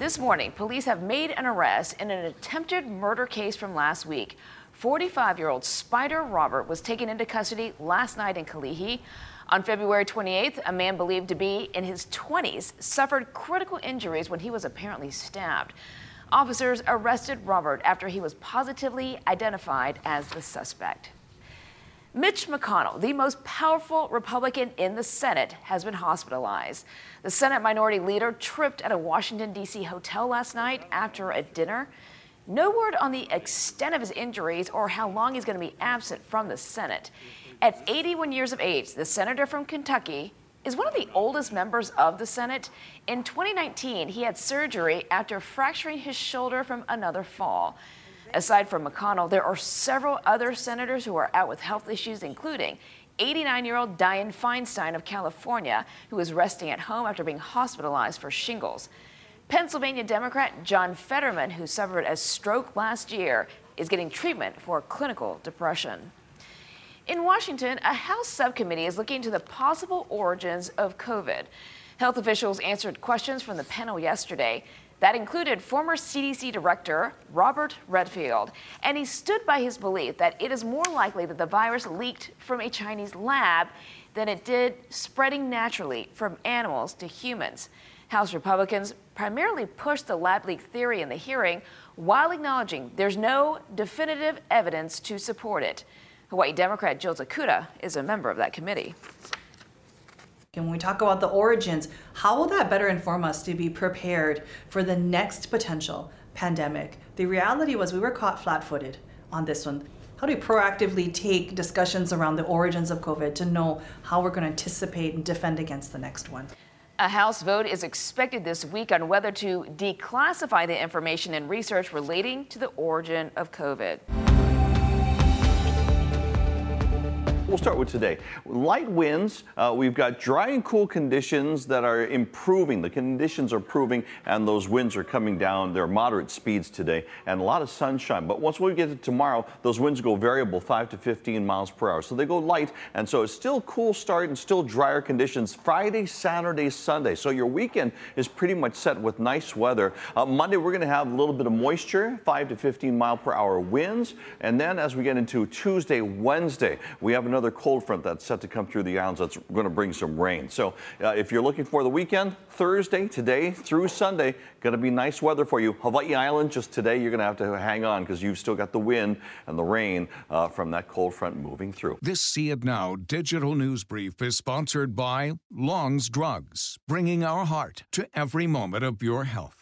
This morning, police have made an arrest in an attempted murder case from last week. 45 year old Spider Robert was taken into custody last night in Kalihi. On February 28th, a man believed to be in his 20s suffered critical injuries when he was apparently stabbed. Officers arrested Robert after he was positively identified as the suspect. Mitch McConnell, the most powerful Republican in the Senate, has been hospitalized. The Senate minority leader tripped at a Washington, D.C. hotel last night after a dinner. No word on the extent of his injuries or how long he's going to be absent from the Senate. At 81 years of age, the senator from Kentucky is one of the oldest members of the Senate. In 2019, he had surgery after fracturing his shoulder from another fall. Aside from McConnell, there are several other senators who are out with health issues, including 89 year old Dianne Feinstein of California, who is resting at home after being hospitalized for shingles. Pennsylvania Democrat John Fetterman, who suffered a stroke last year, is getting treatment for clinical depression. In Washington, a House subcommittee is looking into the possible origins of COVID. Health officials answered questions from the panel yesterday. That included former CDC Director Robert Redfield, and he stood by his belief that it is more likely that the virus leaked from a Chinese lab than it did spreading naturally from animals to humans. House Republicans primarily pushed the lab leak theory in the hearing while acknowledging there's no definitive evidence to support it. Hawaii Democrat Jill Tokuda is a member of that committee. And when we talk about the origins, how will that better inform us to be prepared for the next potential pandemic? The reality was we were caught flat footed on this one. How do we proactively take discussions around the origins of COVID to know how we're going to anticipate and defend against the next one? A House vote is expected this week on whether to declassify the information and research relating to the origin of COVID. We'll start with today. Light winds, uh, we've got dry and cool conditions that are improving. The conditions are improving and those winds are coming down. They're moderate speeds today and a lot of sunshine. But once we get to tomorrow, those winds go variable 5 to 15 miles per hour. So they go light and so it's still cool start and still drier conditions Friday, Saturday, Sunday. So your weekend is pretty much set with nice weather. Uh, Monday, we're going to have a little bit of moisture, 5 to 15 mile per hour winds. And then as we get into Tuesday, Wednesday, we have another another cold front that's set to come through the islands that's going to bring some rain. So uh, if you're looking for the weekend, Thursday, today through Sunday, going to be nice weather for you. Hawaii Island, just today, you're going to have to hang on because you've still got the wind and the rain uh, from that cold front moving through. This See It Now digital news brief is sponsored by Long's Drugs, bringing our heart to every moment of your health.